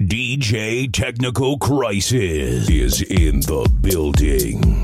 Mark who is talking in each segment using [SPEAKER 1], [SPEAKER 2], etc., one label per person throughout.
[SPEAKER 1] DJ Technical Crisis is in the building.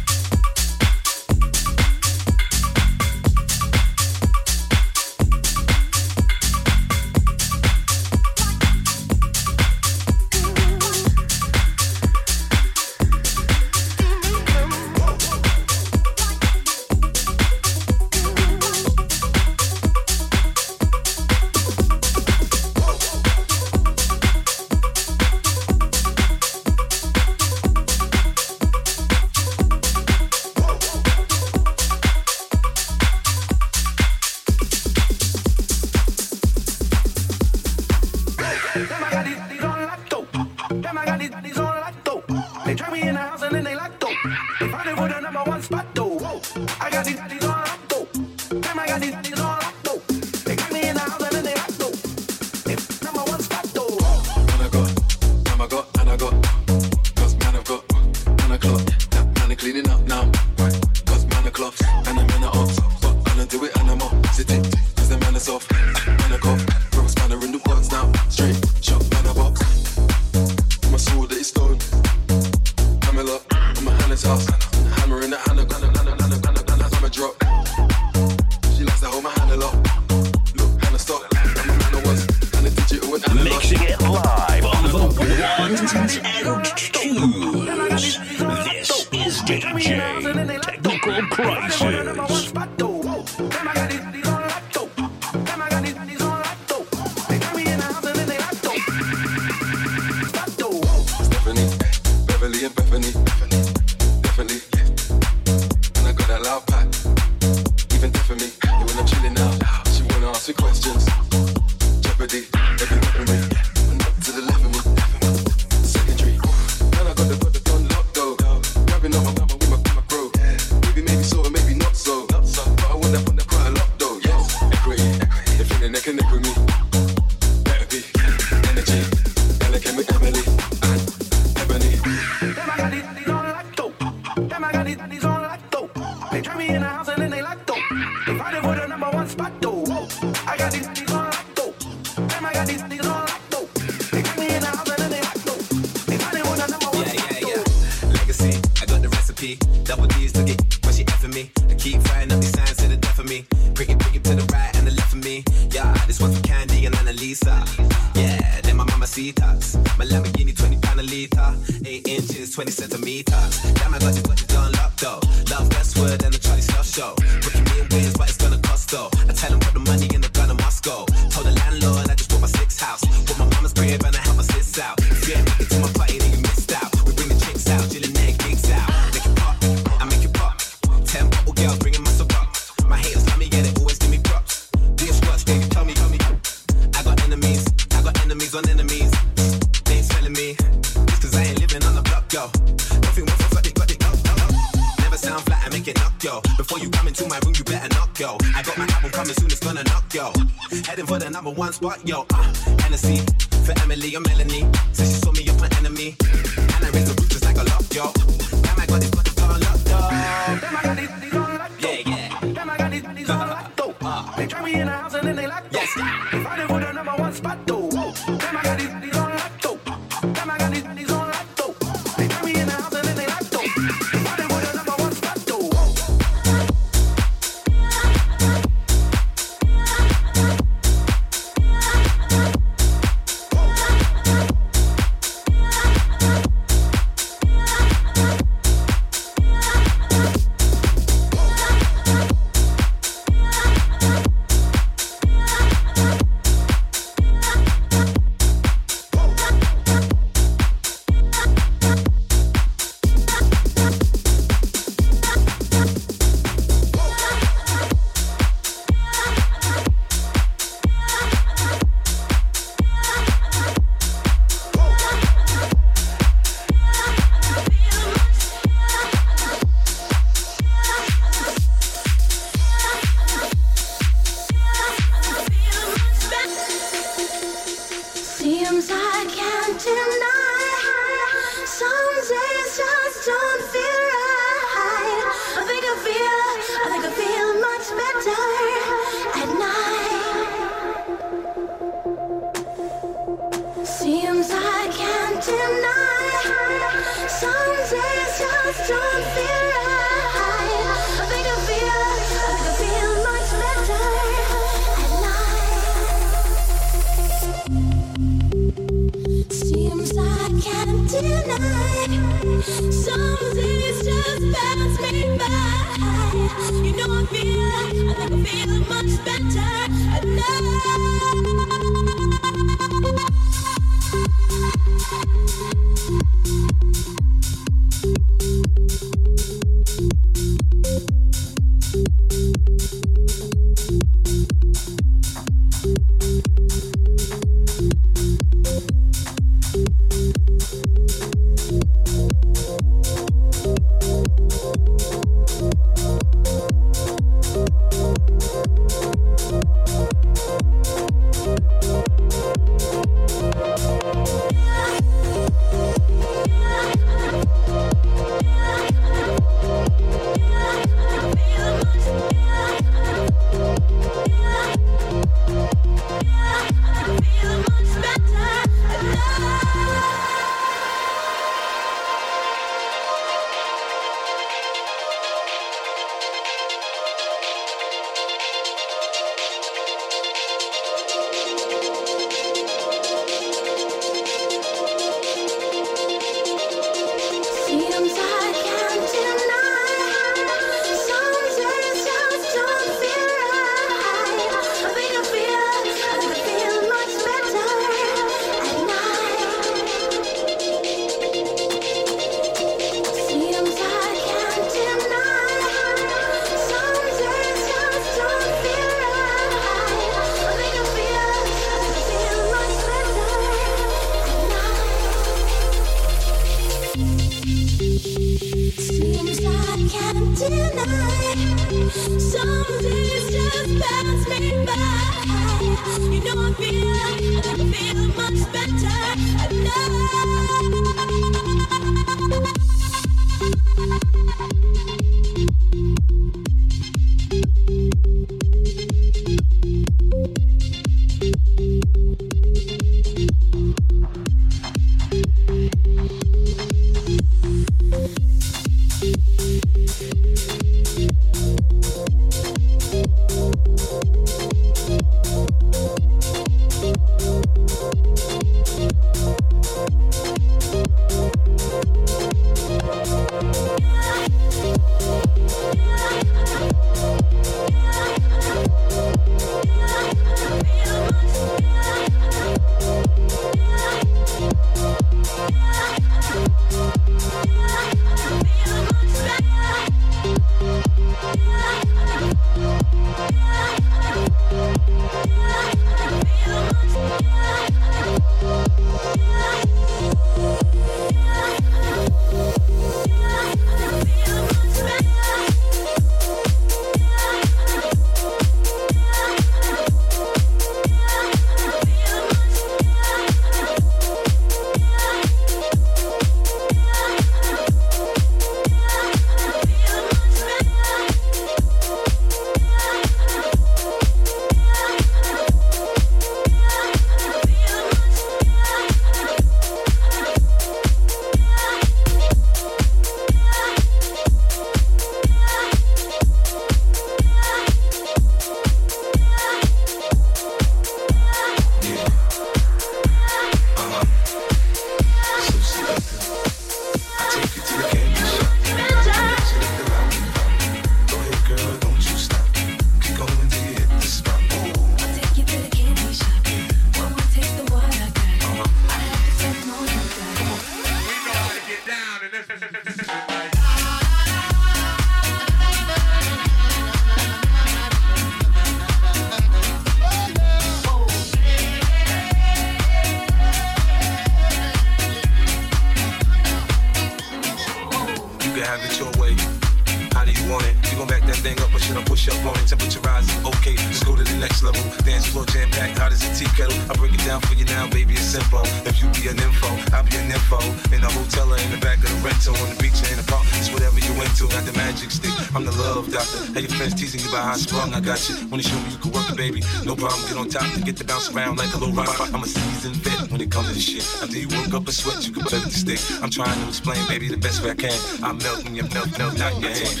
[SPEAKER 2] Around like a little rock. I'm a seasoned vet when it comes to this shit. After you work up a sweat, you can play the stick. I'm trying to explain, baby, the best way I can. I'm melting your melt, melt, not your hand.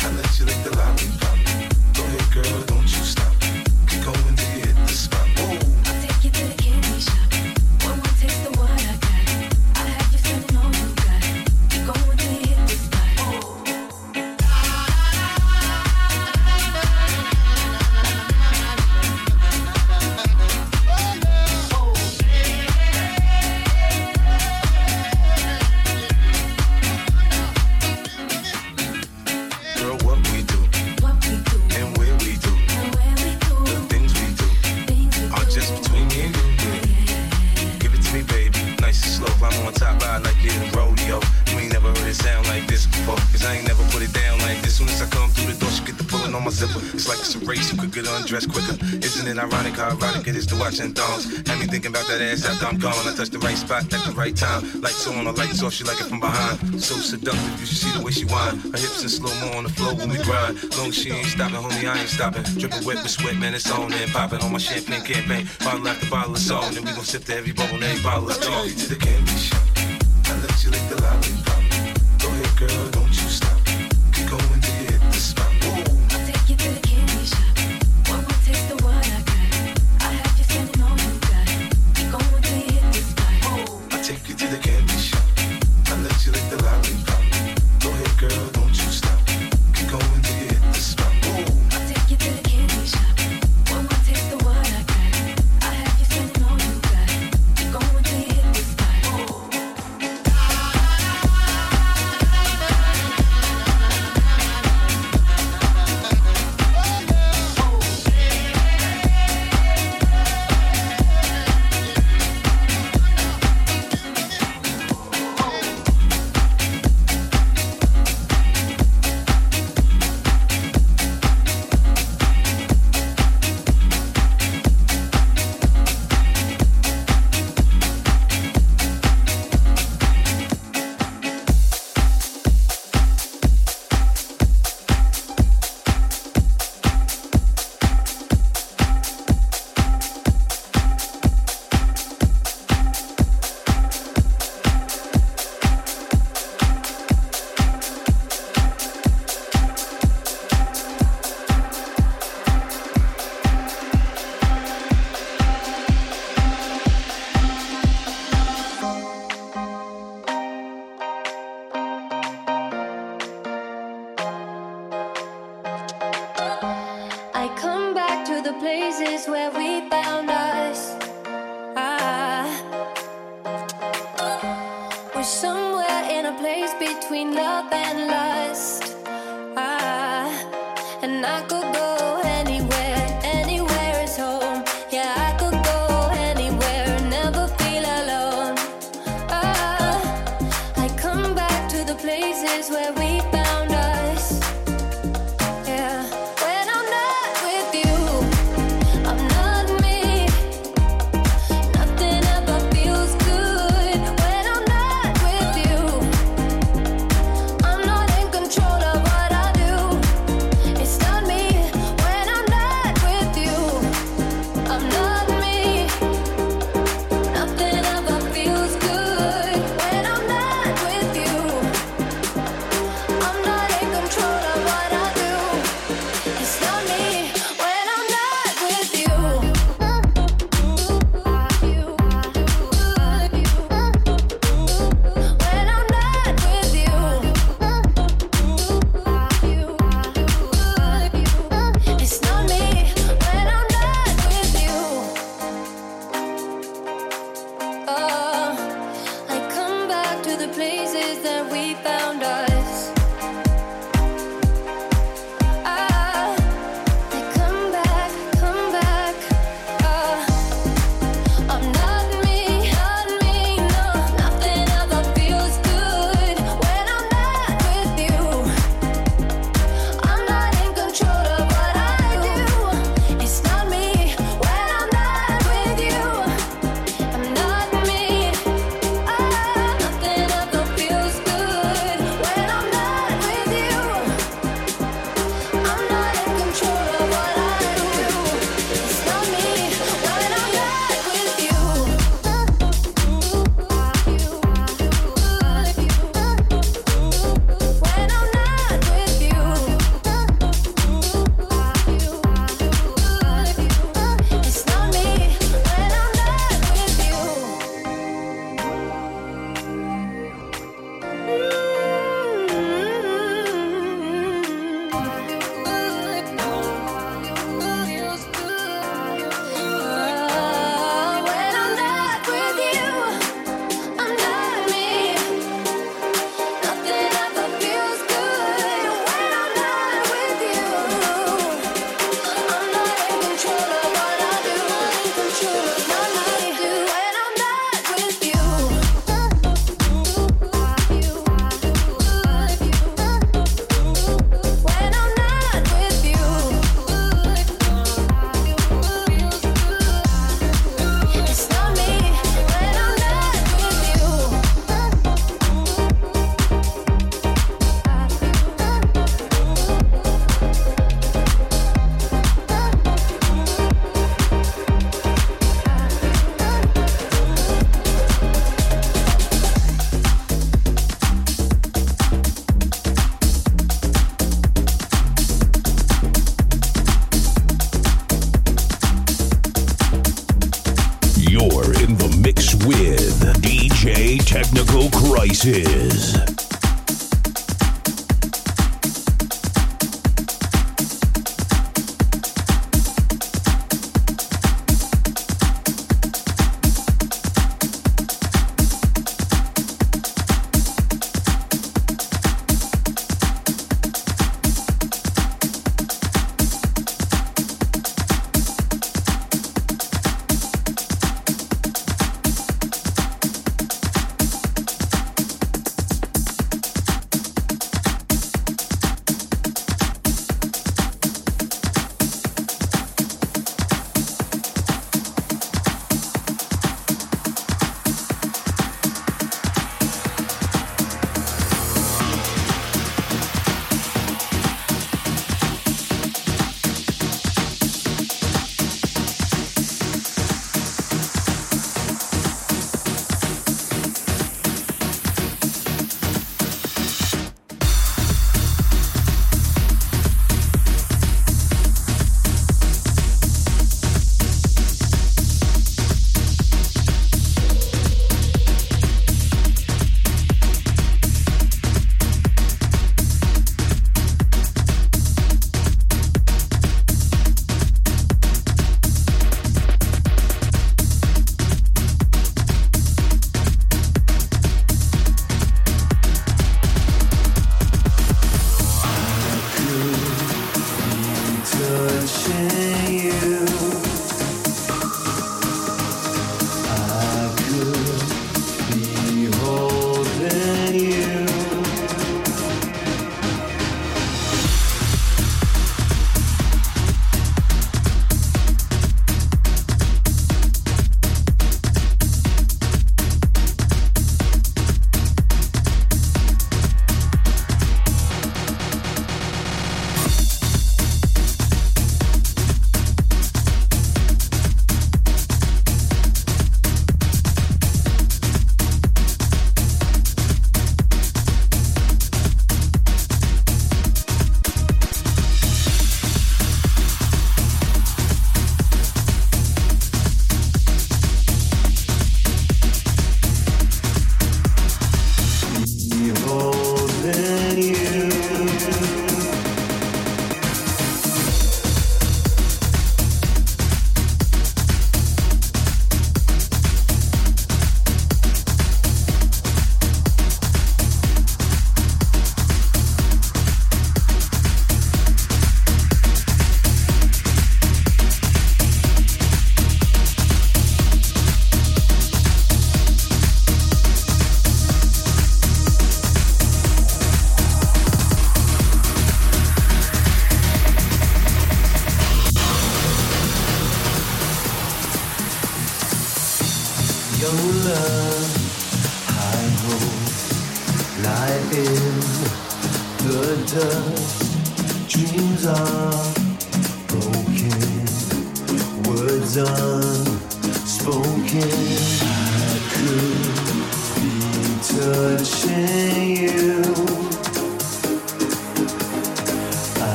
[SPEAKER 2] I let you lick the lollipop. Go ahead, girl,
[SPEAKER 3] thinking about that ass after I'm gone. I touch the right spot at the right time. Lights on or lights off, she like it from behind. So seductive, you should see the way she whine. Her hips in slow mo on the floor when we grind. Long she ain't stopping, homie, I ain't stopping. Dripping wet with sweat, man, it's on and popping on my champagne campaign. Bottle after bottle, it's on, and we gon' sip to every bubble and every bottle. Let's go. to the candy shop. I let you lick the lollipop. Go ahead, girl, don't you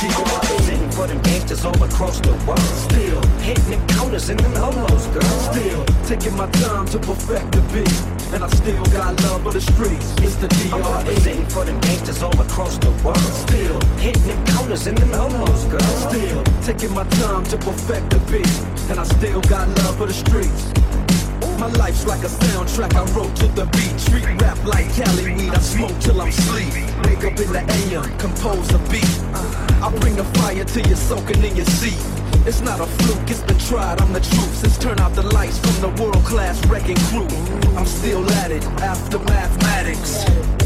[SPEAKER 3] DRE. Sitting for them gangsters all across
[SPEAKER 4] the world. Still hitting the
[SPEAKER 5] counters and them holos, girl. Still taking my time to perfect the beat. And I still got love for the streets. It's the DRE. I'm representing for them gangsters all across the world. Still hitting the counters and them holos, girl. Still taking my time
[SPEAKER 6] to perfect the
[SPEAKER 7] beat. And I
[SPEAKER 6] still got love for the streets. My life's like a soundtrack I wrote to the beat. Treat rap like Cali weed. I smoke till I'm sleep. Wake up in the AM, compose a beat. I bring the fire
[SPEAKER 8] till you're soaking in your seat. It's not a fluke, it's been tried, I'm the truth. Since turn out the lights from the world-class wrecking crew. I'm still at it, after mathematics.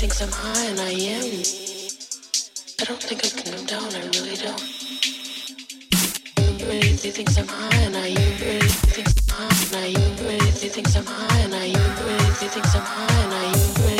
[SPEAKER 8] thinks I'm high, and I am. I don't think I can come down, I really don't. Everybody thinks I'm high, and I am. Everybody thinks I'm high, and I am. Everybody thinks I'm high, and I am. Everybody thinks I'm high, and I am.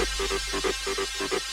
[SPEAKER 6] Do that.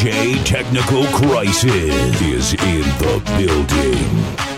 [SPEAKER 6] DJ Technical Crisis is in the building.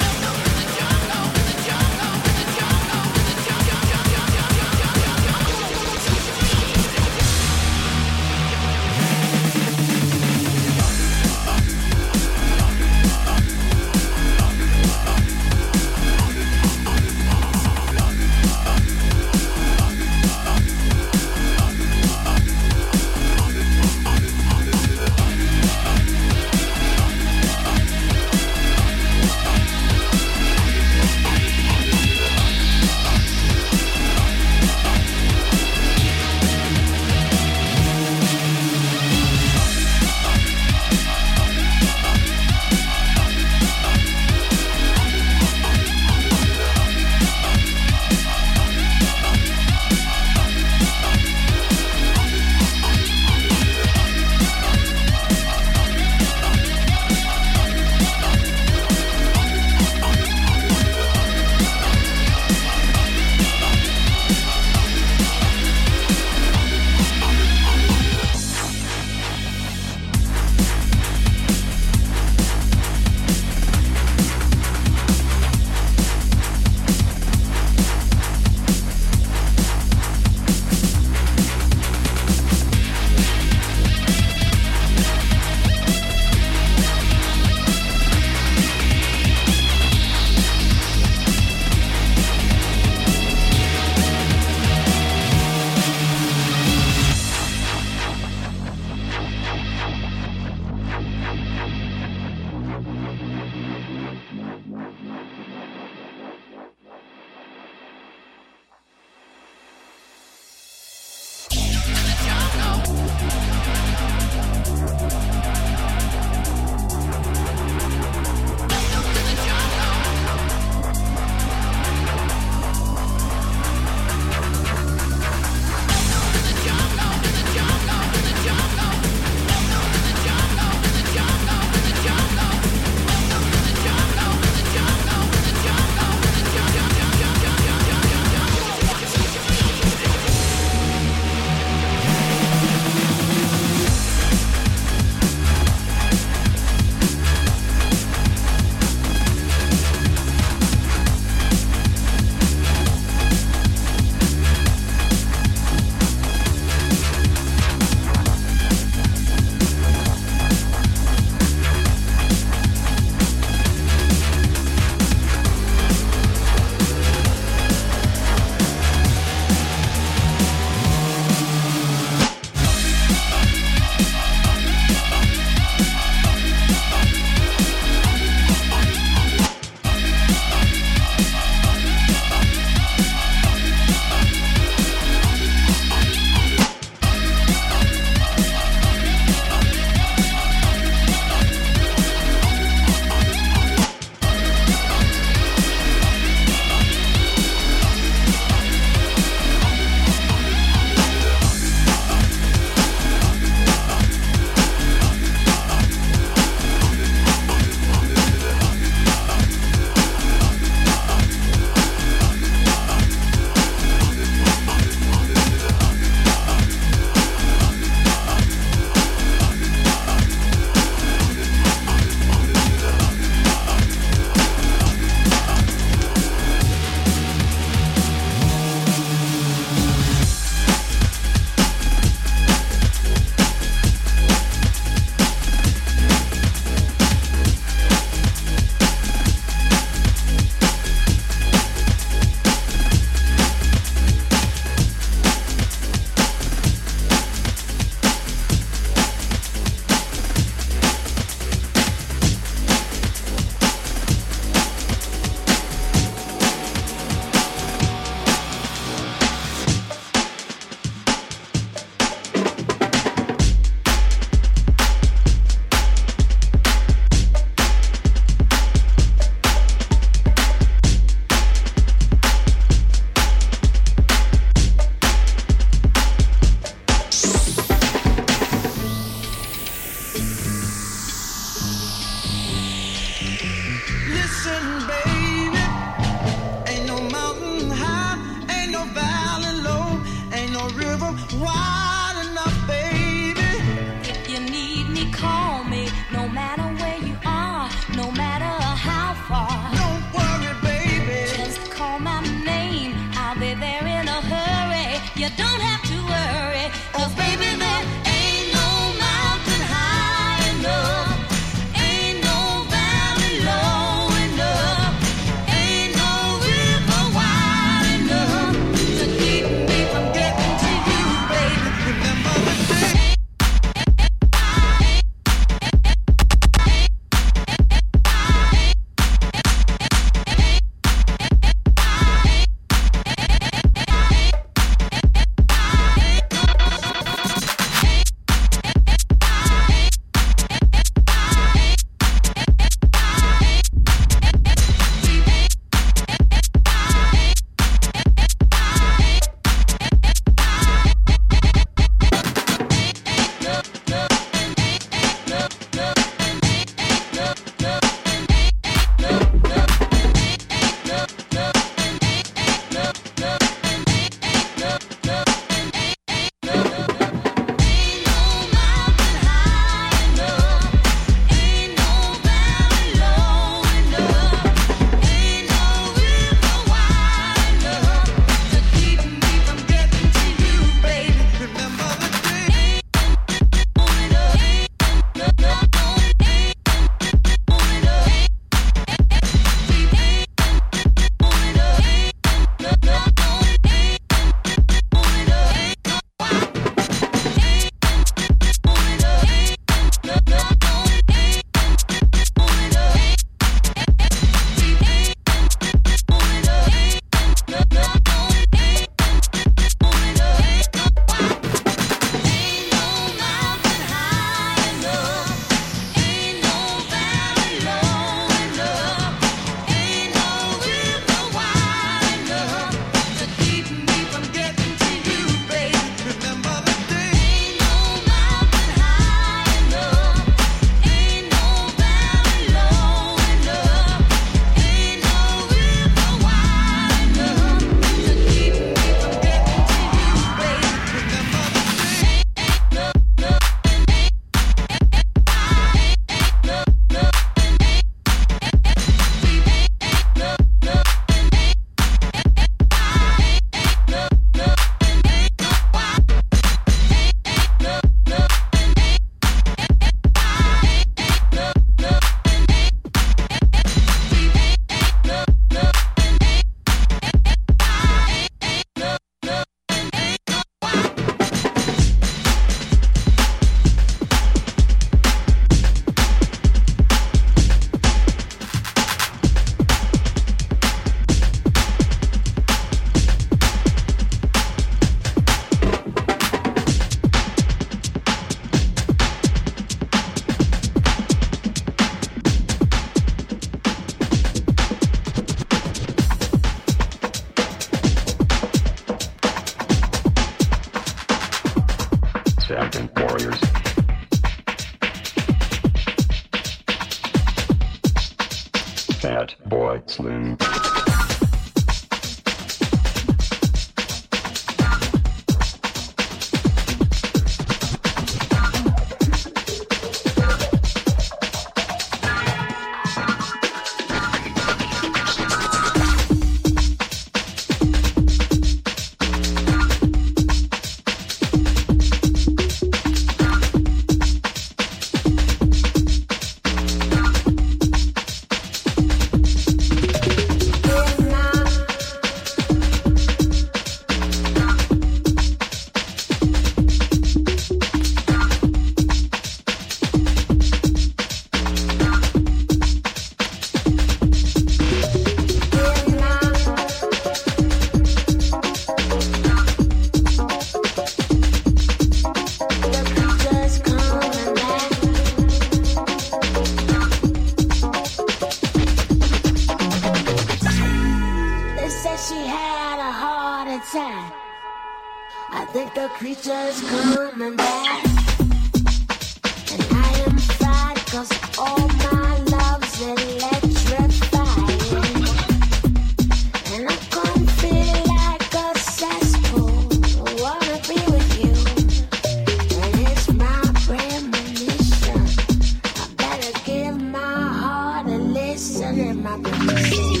[SPEAKER 3] Thank you.